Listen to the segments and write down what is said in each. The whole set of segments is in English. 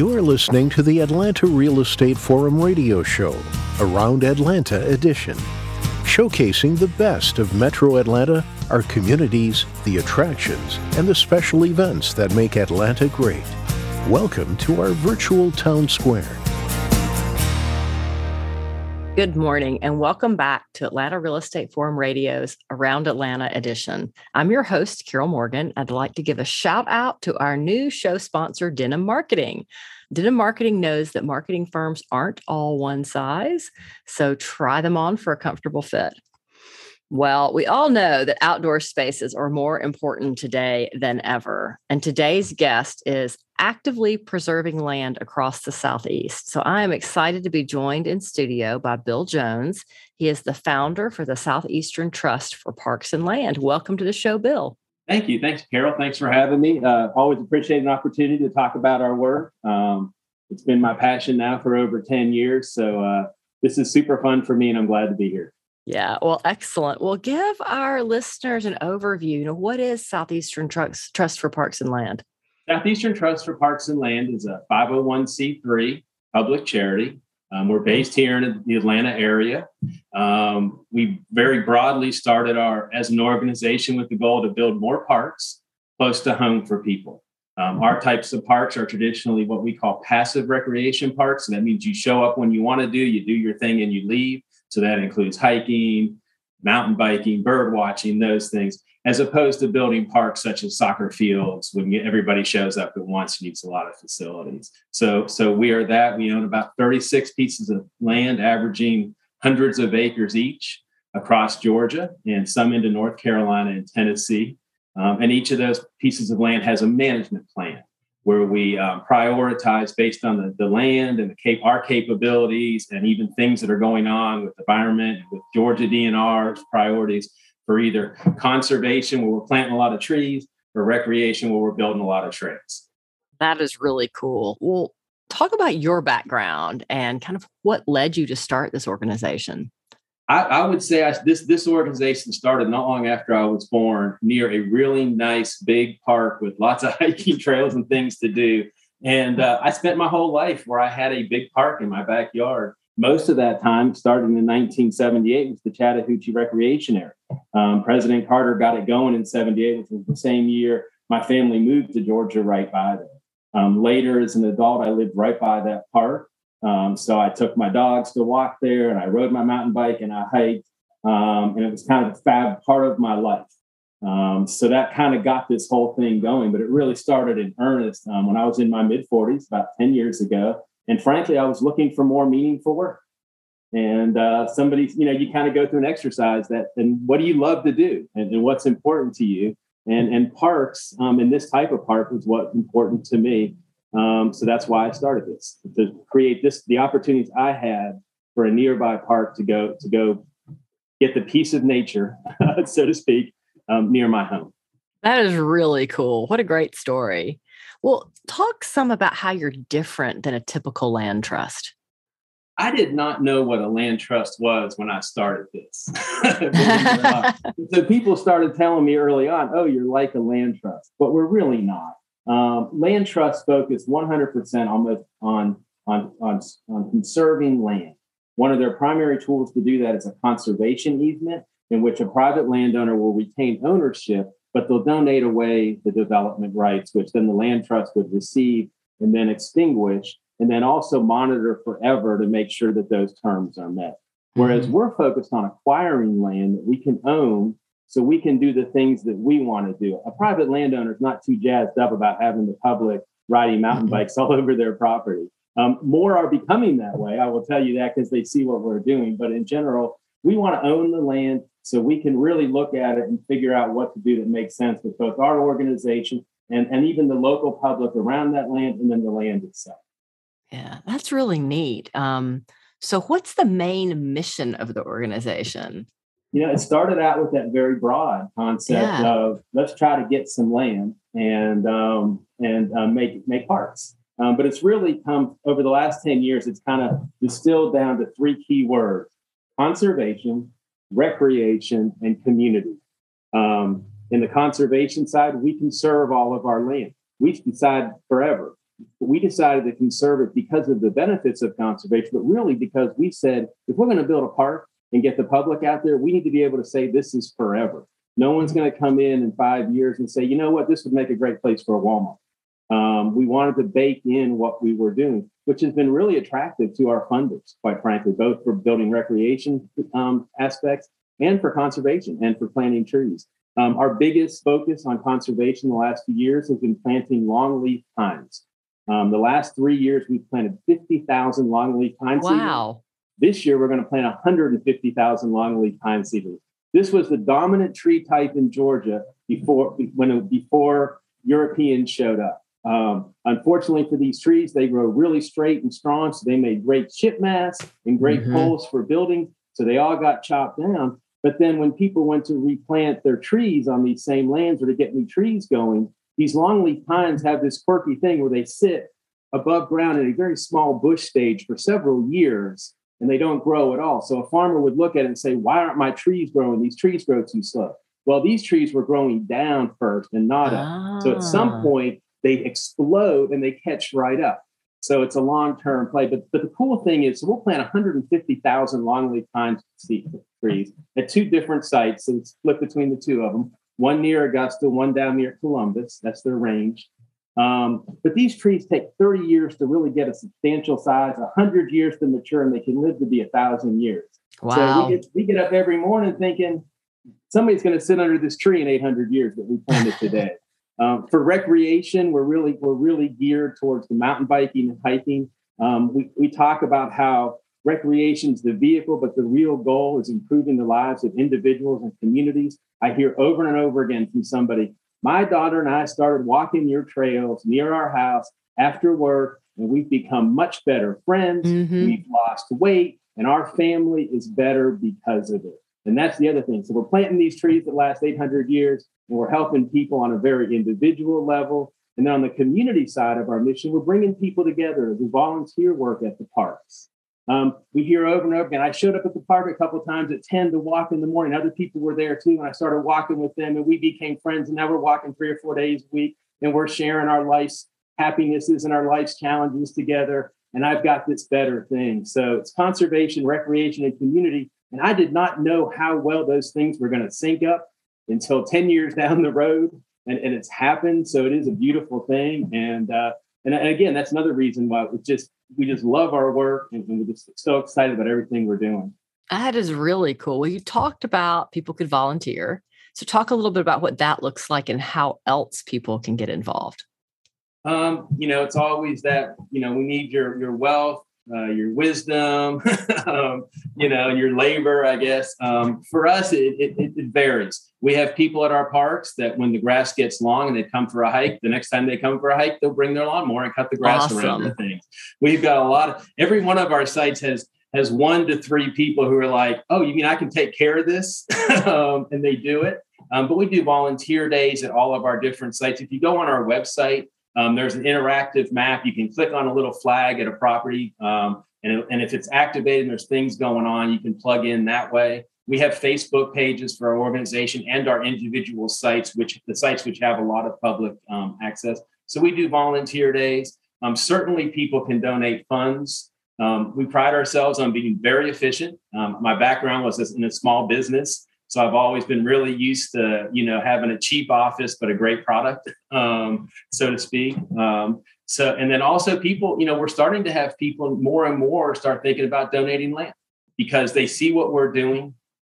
You are listening to the Atlanta Real Estate Forum radio show, Around Atlanta edition, showcasing the best of Metro Atlanta, our communities, the attractions, and the special events that make Atlanta great. Welcome to our virtual town square. Good morning and welcome back to Atlanta Real Estate Forum Radio's Around Atlanta edition. I'm your host, Carol Morgan. I'd like to give a shout out to our new show sponsor, Denim Marketing. Denim Marketing knows that marketing firms aren't all one size, so try them on for a comfortable fit. Well, we all know that outdoor spaces are more important today than ever. And today's guest is actively preserving land across the Southeast. So I am excited to be joined in studio by Bill Jones. He is the founder for the Southeastern Trust for Parks and Land. Welcome to the show, Bill. Thank you. Thanks, Carol. Thanks for having me. Uh, always appreciate an opportunity to talk about our work. Um, it's been my passion now for over 10 years. So uh, this is super fun for me, and I'm glad to be here. Yeah, well, excellent. Well, give our listeners an overview. You know, what is Southeastern Trust, Trust for Parks and Land? Southeastern Trust for Parks and Land is a 501c3 public charity. Um, we're based here in the Atlanta area. Um, we very broadly started our as an organization with the goal to build more parks close to home for people. Um, our types of parks are traditionally what we call passive recreation parks. And that means you show up when you want to do, you do your thing, and you leave. So that includes hiking, mountain biking, bird watching, those things, as opposed to building parks such as soccer fields when everybody shows up at once and needs a lot of facilities. So, so we are that. We own about 36 pieces of land, averaging hundreds of acres each across Georgia and some into North Carolina and Tennessee. Um, and each of those pieces of land has a management plan where we um, prioritize based on the, the land and the cap- our capabilities and even things that are going on with the environment with Georgia DNR's priorities for either conservation where we're planting a lot of trees or recreation where we're building a lot of trails. That is really cool. Well, talk about your background and kind of what led you to start this organization. I, I would say I, this this organization started not long after I was born, near a really nice big park with lots of hiking trails and things to do. And uh, I spent my whole life where I had a big park in my backyard. Most of that time, starting in 1978, was the Chattahoochee Recreation Area. Um, President Carter got it going in 78, which was the same year my family moved to Georgia right by there. Um, later, as an adult, I lived right by that park. Um, so I took my dogs to walk there and I rode my mountain bike and I hiked. Um, and it was kind of a fab part of my life. Um, so that kind of got this whole thing going, but it really started in earnest um, when I was in my mid 40s, about 10 years ago. And frankly, I was looking for more meaningful work. And uh, somebody, you know, you kind of go through an exercise that, and what do you love to do and, and what's important to you? And, and parks, um, and this type of park was what's important to me. Um, so that's why I started this to create this the opportunities I had for a nearby park to go to go get the piece of nature, so to speak, um, near my home. That is really cool. What a great story. Well, talk some about how you're different than a typical land trust. I did not know what a land trust was when I started this. so people started telling me early on, oh, you're like a land trust, but we're really not. Um, land trusts focus 100% almost on, on, on, on conserving land. One of their primary tools to do that is a conservation easement, in which a private landowner will retain ownership, but they'll donate away the development rights, which then the land trust would receive and then extinguish, and then also monitor forever to make sure that those terms are met. Whereas mm-hmm. we're focused on acquiring land that we can own so we can do the things that we want to do. A private landowner is not too jazzed up about having the public riding mountain mm-hmm. bikes all over their property. Um, more are becoming that way. I will tell you that because they see what we're doing. But in general, we want to own the land so we can really look at it and figure out what to do that makes sense with both our organization and, and even the local public around that land and then the land itself. Yeah, that's really neat. Um, so, what's the main mission of the organization? You know, it started out with that very broad concept yeah. of let's try to get some land and um, and uh, make make parks. Um, but it's really come over the last 10 years, it's kind of distilled down to three key words conservation, recreation, and community. Um, in the conservation side, we conserve all of our land. We decide forever we decided to conserve it because of the benefits of conservation, but really because we said if we're going to build a park and get the public out there, we need to be able to say this is forever. No one's going to come in in five years and say, you know what, this would make a great place for a Walmart. Um, we wanted to bake in what we were doing, which has been really attractive to our funders, quite frankly, both for building recreation um, aspects and for conservation and for planting trees. Um, our biggest focus on conservation the last few years has been planting longleaf pines. Um, the last three years, we've planted 50,000 longleaf pine Wow. This year, we're going to plant 150,000 longleaf pine seedlings. This was the dominant tree type in Georgia before when it, before Europeans showed up. Um, unfortunately for these trees, they grow really straight and strong, so they made great chip mass and great Mhm. poles for building. So they all got chopped down. But then when people went to replant their trees on these same lands or to get new trees going, these longleaf pines have this quirky thing where they sit above ground in a very small bush stage for several years and they don't grow at all. So a farmer would look at it and say, Why aren't my trees growing? These trees grow too slow. Well, these trees were growing down first and not up. So at Ah. some point, they explode and they catch right up. So it's a long term play. But, but the cool thing is, so we'll plant 150,000 longleaf pine seed trees at two different sites. And split between the two of them one near Augusta, one down near Columbus. That's their range. Um, but these trees take 30 years to really get a substantial size, 100 years to mature, and they can live to be a thousand years. Wow. So we get, we get up every morning thinking somebody's going to sit under this tree in 800 years that we planted today. um, for recreation, we're really we're really geared towards the mountain biking and hiking. Um, we we talk about how recreation is the vehicle, but the real goal is improving the lives of individuals and communities. I hear over and over again from somebody. My daughter and I started walking your trails near our house after work, and we've become much better friends. Mhm. We've lost weight, and our family is better because of it. And that's the other thing. So we're planting these trees that last 800 years, and we're helping people on a very individual level. And then on the community side of our mission, we're bringing people together as we volunteer work at the parks. Um, we hear over and over again. I showed up at the park a couple of times at 10 to walk in the morning. Other people were there too, and I started walking with them, and we became friends. And now we're walking three or four days a week, and we're sharing our life's happinesses and our life's challenges together. And I've got this better thing. So it's conservation, recreation, and community. And I did not know how well those things were going to sync up until 10 years down the road. And, and it's happened. So it is a beautiful thing. And uh, and, and again, that's another reason why we just we just love our work and, we're just so excited about everything we're doing. That is really cool. Well, you talked about people could volunteer. So, talk a little bit about what that looks like and how else people can get involved. Um, you know, it's always that you know we need your your wealth, uh, your wisdom, um, you know, your labor. I guess um, for us, it, it, it varies. We have people at our parks that when the grass gets long and they come for a hike, the next time they come for a hike, they'll bring their lawnmower and cut the grass around the Awesome. things. We've got a lot of every one of our sites has has one to three people who are like, oh, you mean I can take care of this? um, and they do it. Um, but we do volunteer days at all of our different sites. If you go on our website, um, there's an interactive map. You can click on a little flag at a property. Um, and, and if it's activated and there's things going on, you can plug in that way. We have Facebook pages for our organization and our individual sites, which the sites which have a lot of public um, access. So we do volunteer days. Um, certainly, people can donate funds. Um, we pride ourselves on being very efficient. Um, my background was in a small business, so I've always been really used to, you know, having a cheap office but a great product, um, so to speak. Um, so, and then also people, you know, we're starting to have people more and more start thinking about donating land because they see what we're doing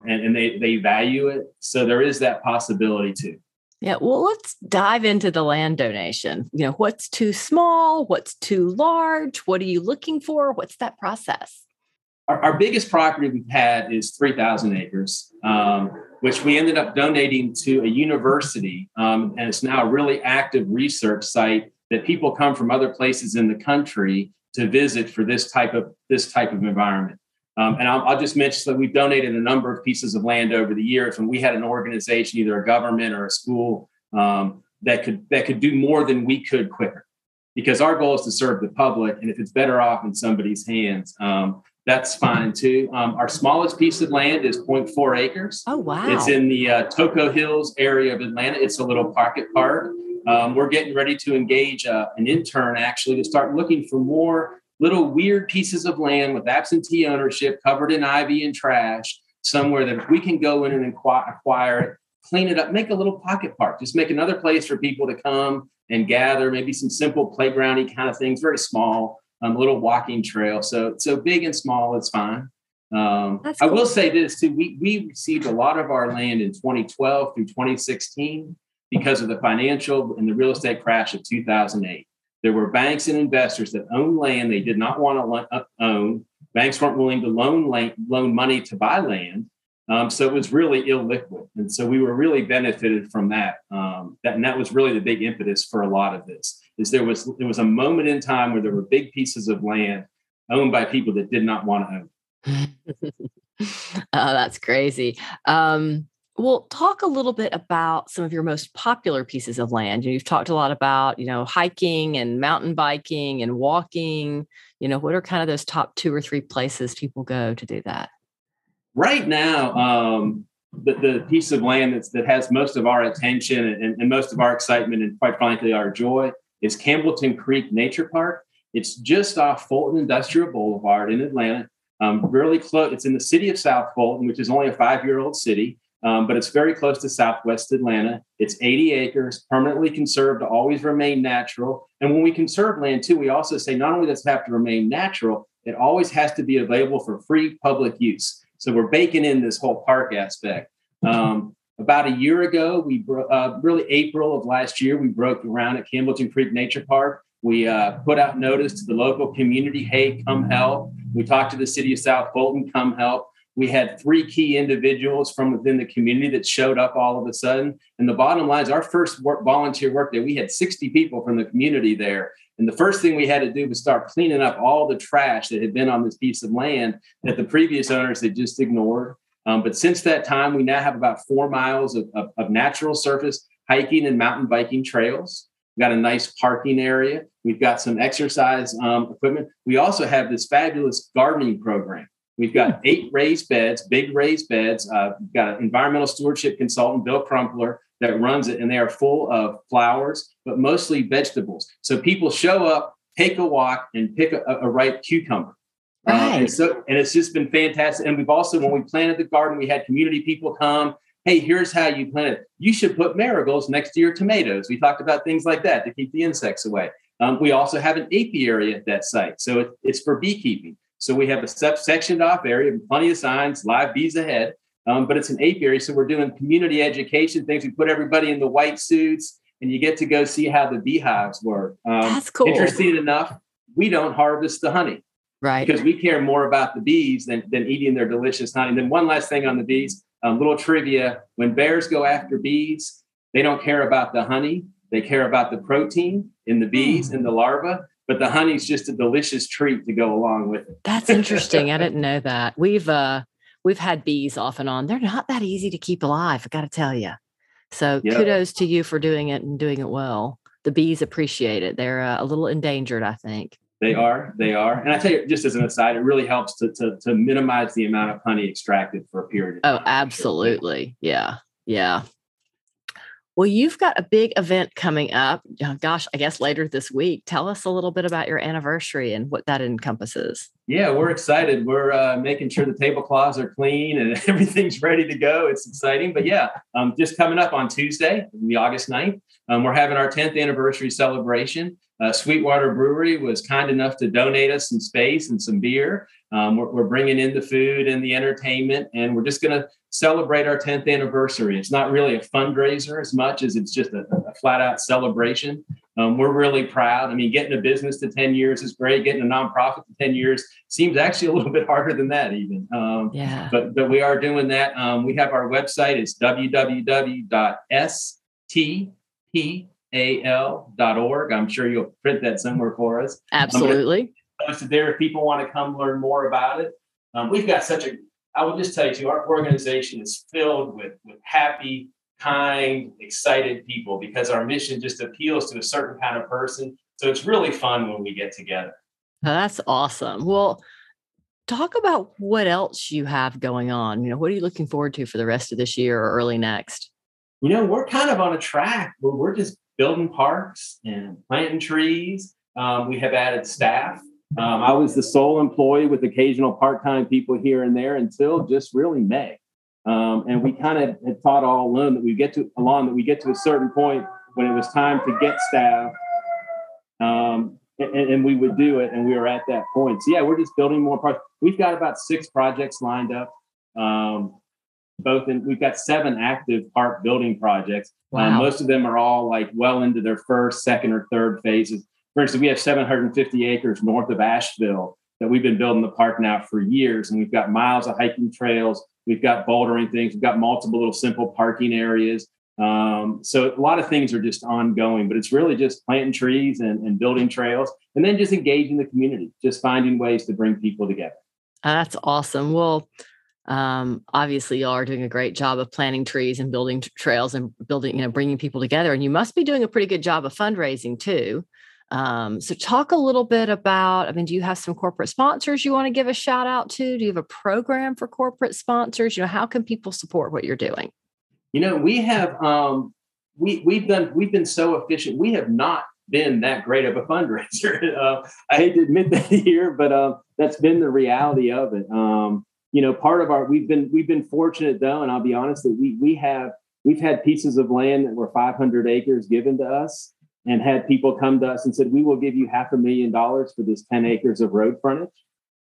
and, and they they value it. So there is that possibility too. Yeah, well, let's dive into the land donation. You know, what's too small? What's too large? What are you looking for? What's that process? Our, our biggest property we've had is 3,000 acres, um, which we ended up donating to a university. Um, and it's now a really active research site that people come from other places in the country to visit for this type of this type of environment. Um, and I'll, I'll, just mention that we've donated a number of pieces of land over the years, and we had an organization, either a government or a school, um, that could that could do more than we could quicker. Because our goal is to serve the public, and if it's better off in somebody's hands, um, that's fine too. Um, our smallest piece of land is 0.4 acres. Oh, wow. It's in the uh, Toco Hills area of Atlanta. It's a little pocket park. Um, we're getting ready to engage uh, an intern actually to start looking for more little weird pieces of land with absentee ownership covered in ivy and trash somewhere that we can go in and acquire it, clean it up, make a little pocket park, just make another place for people to come and gather, maybe some simple playgroundy kind of things, very small, um, a little walking trail. So, so big and small, it's fine. Um, cool. I will say this too: we we received a lot of our land in 2012 through 2016 because of the financial and the real estate crash of 2008. There were banks and investors that owned land they did not want to uh, own. Banks weren't willing to loan land, loan money to buy land, um, so it was really illiquid, and so we were really benefited from that. Um, that and that was really the big impetus for a lot of this. Is there was there was a moment in time where there were big pieces of land owned by people that did not want to own. oh, that's crazy. Um, well, talk a little bit about some of your most popular pieces of land. You've talked a lot about, you know, hiking and mountain biking and walking. You know, what are kind of those top two or three places people go to do that? Right now, um, the, the piece of land that's, that has most of our attention and, and most of our excitement and quite frankly our joy is Campbellton Creek Nature Park. It's just off Fulton Industrial Boulevard in Atlanta um, really close. It's in the city of South Fulton, which is only a five year old city, um, but it's very close to Southwest Atlanta. It's 80 acres, permanently conserved to always remain natural. And when we conserve land too, we also say not only does it have to remain natural, it always has to be available for free public use. So we're baking in this whole park aspect. Um, about a year ago, we bro- uh, really April of last year, we broke ground at Campbellton Creek Nature Park. We uh, put out notice to the local community, hey, come help. We talked to the city of South Fulton, come help. We had three key individuals from within the community that showed up all of a sudden. And the bottom line is our first work, volunteer work day, we had 60 people from the community there. And the first thing we had to do was start cleaning up all the trash that had been on this piece of land that the previous owners had just ignored. Um, but since that time, we now have about four miles of, of, of natural surface hiking and mountain biking trails. We've got a nice parking area. We've got some exercise um, equipment. We also have this fabulous gardening program. We've got hmm. eight raised beds, big raised beds. Uh, we've got an environmental stewardship consultant, Bill Crumpler, that runs it, and they are full of flowers, but mostly vegetables. So people show up, take a walk, and pick a, a ripe cucumber. Right. Uh, and so, and it's just been fantastic. And we've also, when we planted the garden, we had community people come hey, here's how you plant it. You should put marigolds next to your tomatoes. We talked about things like that to keep the insects away. Um, we also have an apiary at that site. So it, it's for beekeeping. So we have a sectioned off area, plenty of signs, live bees ahead. Um, but it's an apiary. So we're doing community education things. We put everybody in the white suits and you get to go see how the beehives work. Um, That's cool. Interesting enough, we don't harvest the honey. Right. Because we care more about the bees than, than eating their delicious honey. And then one last thing on the bees um, little trivia when bears go after bees, they don't care about the honey, they care about the protein in the bees mm. and the larva. But the honey's just a delicious treat to go along with it. That's interesting. I didn't know that. We've uh we've had bees off and on. They're not that easy to keep alive, I gotta tell you. So yep. kudos to you for doing it and doing it well. The bees appreciate it. They're uh, a little endangered, I think. They are, they are. And I tell you, just as an aside, it really helps to, to, to minimize the amount of honey extracted for a period of oh, time. Oh, absolutely. Yeah. Yeah. Well, you've got a big event coming up. Gosh, I guess later this week. Tell us a little bit about your anniversary and what that encompasses. Yeah, we're excited. We're uh, making sure the tablecloths are clean and everything's ready to go. It's exciting. But yeah, um, just coming up on Tuesday, the August 9th, um, we're having our 10th anniversary celebration. Uh, Sweetwater Brewery was kind enough to donate us some space and some beer. Um, we're, we're, bringing in the food and the entertainment, and we're just going to celebrate our 10th anniversary. It's not really a fundraiser as much as it's just a, a flat out celebration. Um, we're really proud. I mean, getting a business to 10 years is great. Getting a nonprofit to 10 years seems actually a little bit harder than that, even. Um, yeah. But, but we are doing that. Um, we have our website. It's www.stp al.org. I'm sure you'll print that somewhere for us. Absolutely. Posted there if people want to come learn more about it. Um, we've got such a, I will just tell you, too, our organization is filled with, with happy, kind, excited people because our mission just appeals to a certain kind of person. So it's really fun when we get together. That's awesome. Well, talk about what else you have going on. You know, what are you looking forward to for the rest of this year or early next? You know, we're kind of on a track where we're just building parks and planting trees. Um, we have added staff. Um, I was the sole employee with occasional part-time people here and there until just really May. Um, and we kind of had thought all along that we get to along that we get to a certain point when it was time to get staff, um, and, and, we would do it, and we were at that point. So yeah, we're just building more parks. We've got about six projects lined up. Um, both in we've got seven active park building projects. Um, wow. most of them are all like well into their first, second, or third phases. For instance, we have 750 acres north of Asheville that we've been building the park now for years, and we've got miles of hiking trails We've got bouldering things. We've got multiple little simple parking areas. Um, so a lot of things are just ongoing, but it's really just planting trees and, and building trails and then just engaging the community, just finding ways to bring people together. That's awesome. Well, um, obviously y'all are doing a great job of planting trees and building t- trails and building, you know, bringing people together. And you must be doing a pretty good job of fundraising too. Um, so, talk a little bit about. I mean, do you have some corporate sponsors you want to give a shout out to? Do you have a program for corporate sponsors? You know, how can people support what you're doing? You know, we have um, we we've done we've been so efficient. We have not been that great of a fundraiser. Uh, I hate to admit that here, but uh, that's been the reality of it. Um, you know, part of our we've been we've been fortunate though, and I'll be honest that we we have we've had pieces of land that were 500 acres given to us and had people come to us and said, We will give you half a million dollars for this 10 acres of road frontage.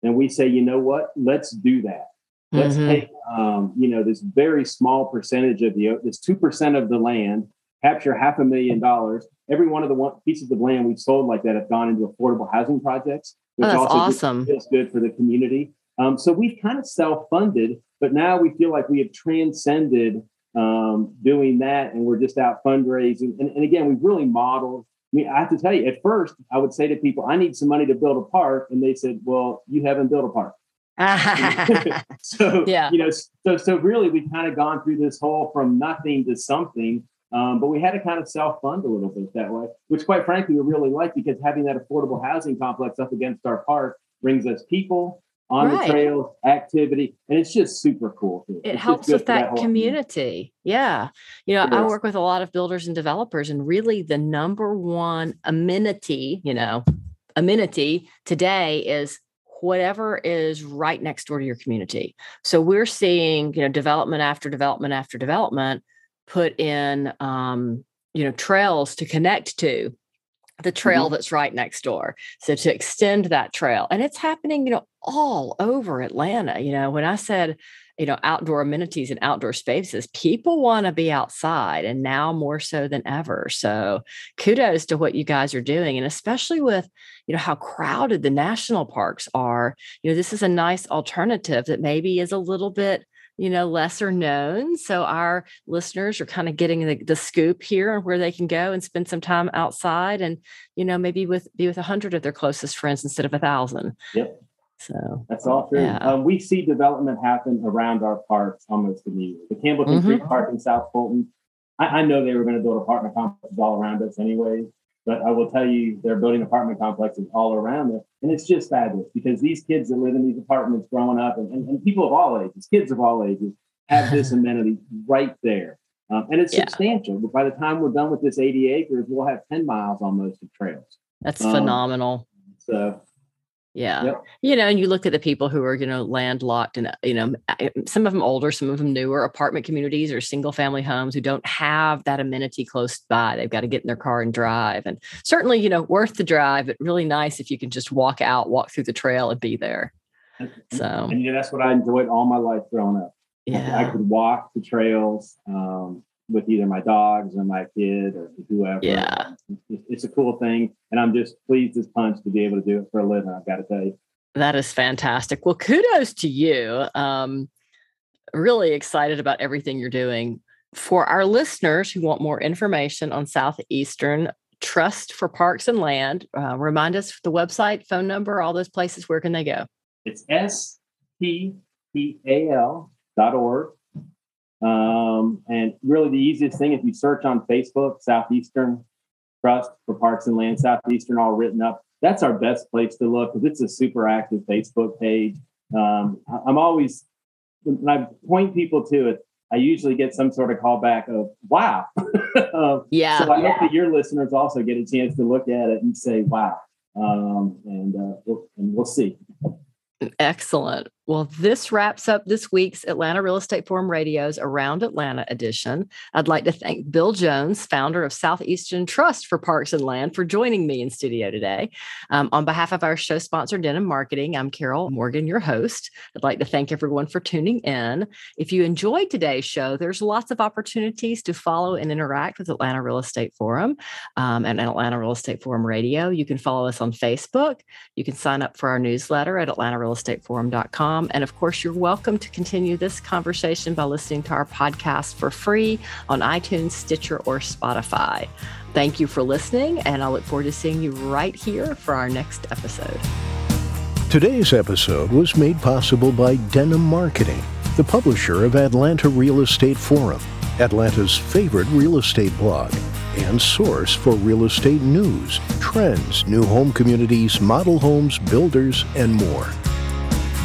And we say, You know what? Let's do that. Let's mm-hmm. take, um, you know, this very small percentage of the, this 2% of the land, capture half a million dollars. Every one of the one, pieces of land we've sold like that have gone into affordable housing projects, which oh, also awesome. feels good for the community. Um, so we've kind of self funded, but now we feel like we have transcended um, doing that, and we're just out fundraising. And, and again, we've really modeled. I mean, I have to tell you, at first, I would say to people, "I need some money to build a park," and they said, "Well, you haven't built a park." so yeah, you know, so so really, we've kind of gone through this whole from nothing to something. Um, but we had to kind of self fund a little bit that way, which quite frankly we really like because having that affordable housing complex up against our park brings us people, on right. the trails, activity, and it's just super cool. It it's helps with that, that community. Yeah. You know, I work with a lot of builders and developers, and really the number one amenity, you know, amenity today is whatever is right next door to your community. So we're seeing, you know, development after development after development put in um, you know, trails to connect to the trail mm-hmm. that's right next door. So to extend that trail, and it's happening, you know, all over Atlanta. You know, when I said, you know, outdoor amenities and outdoor spaces, people want to be outside and now more so than ever. So kudos to what you guys are doing. And especially with, you know, how crowded the national parks are, you know, this is a nice alternative that maybe is a little bit you know, lesser known. So our listeners are kind of getting the, the scoop here on where they can go and spend some time outside and, you know, maybe with be with a hundred of their closest friends instead of a thousand. Yep. So that's all true. Yeah. Um, we see development happen around our parks almost immediately. The Campbellton mm-hmm. Creek Park in South Fulton. I, I know they were going to build apartment complexes all around us anyway. But I will tell you, they're building apartment complexes all around it. And it's just fabulous because these kids that live in these apartments growing up and, and, and people of all ages, kids of all ages, have this amenity right there. Um, and it's yeah. substantial. But by the time we're done with this 80 acres, we'll have 10 miles almost of trails. That's um, phenomenal. So yeah. Yep. You know, and you look at the people who are, you know, landlocked and, you know, some of them older, some of them newer apartment communities or single family homes who don't have that amenity close by. They've got to get in their car and drive. And certainly, you know, worth the drive, but really nice if you can just walk out, walk through the trail and be there. So, and yeah, that's what I enjoyed all my life growing up. Yeah. I could walk the trails. Um, with either my dogs or my kid or whoever. Yeah. It's, a cool thing. And I'm just pleased as punch to be able to do it for a living, I've got to tell you. That is fantastic. Well, kudos to you. Um, really excited about everything you're doing. For our listeners who want more information on Southeastern Trust for Parks and Land, uh, remind us the website, phone number, all those places. Where can they go? It's stpal dot org um, and really, the easiest thing if you search on Facebook, Southeastern Trust for Parks and Land, Southeastern, all written up. That's our best place to look because it's a super active Facebook page. Um, I'm always, when I point people to it, I usually get some sort of callback of "Wow." um, yeah. So I yeah. hope that your listeners also get a chance to look at it and say "Wow," um, and uh, we'll, and we'll see. Excellent. Well, this wraps up this week's Atlanta Real Estate Forum Radio's Around Atlanta edition. I'd like to thank Bill Jones, founder of Southeastern Trust for Parks and Land, for joining me in studio today. Um, on behalf of our show sponsor, Denim Marketing, I'm Carol Morgan, your host. I'd like to thank everyone for tuning in. If you enjoyed today's show, there's lots of opportunities to follow and interact with Atlanta Real Estate Forum um, and Atlanta Real Estate Forum Radio. You can follow us on Facebook. You can sign up for our newsletter at atlantarealestateforum.com and of course, you're welcome to continue this conversation by listening to our podcast for free on iTunes, Stitcher, or Spotify. Thank you for listening, and I look forward to seeing you right here for our next episode. Today's episode was made possible by Denim Marketing, the publisher of Atlanta Real Estate Forum, Atlanta's favorite real estate blog and source for real estate news, trends, new home communities, model homes, builders, and more.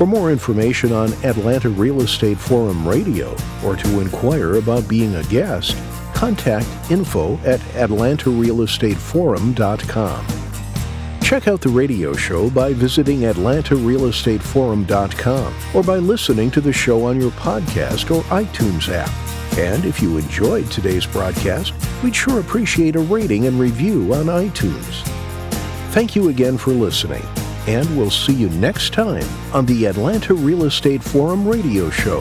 For more information on Atlanta Real Estate Forum Radio or to inquire about being a guest, contact info at atlantarealestateforum.com. Check out the radio show by visiting atlantarealestateforum.com or by listening to the show on your podcast or iTunes app. And if you enjoyed today's broadcast, we'd sure appreciate a rating and review on iTunes. Thank you again for listening and we'll see you next time on the Atlanta Real Estate Forum radio show.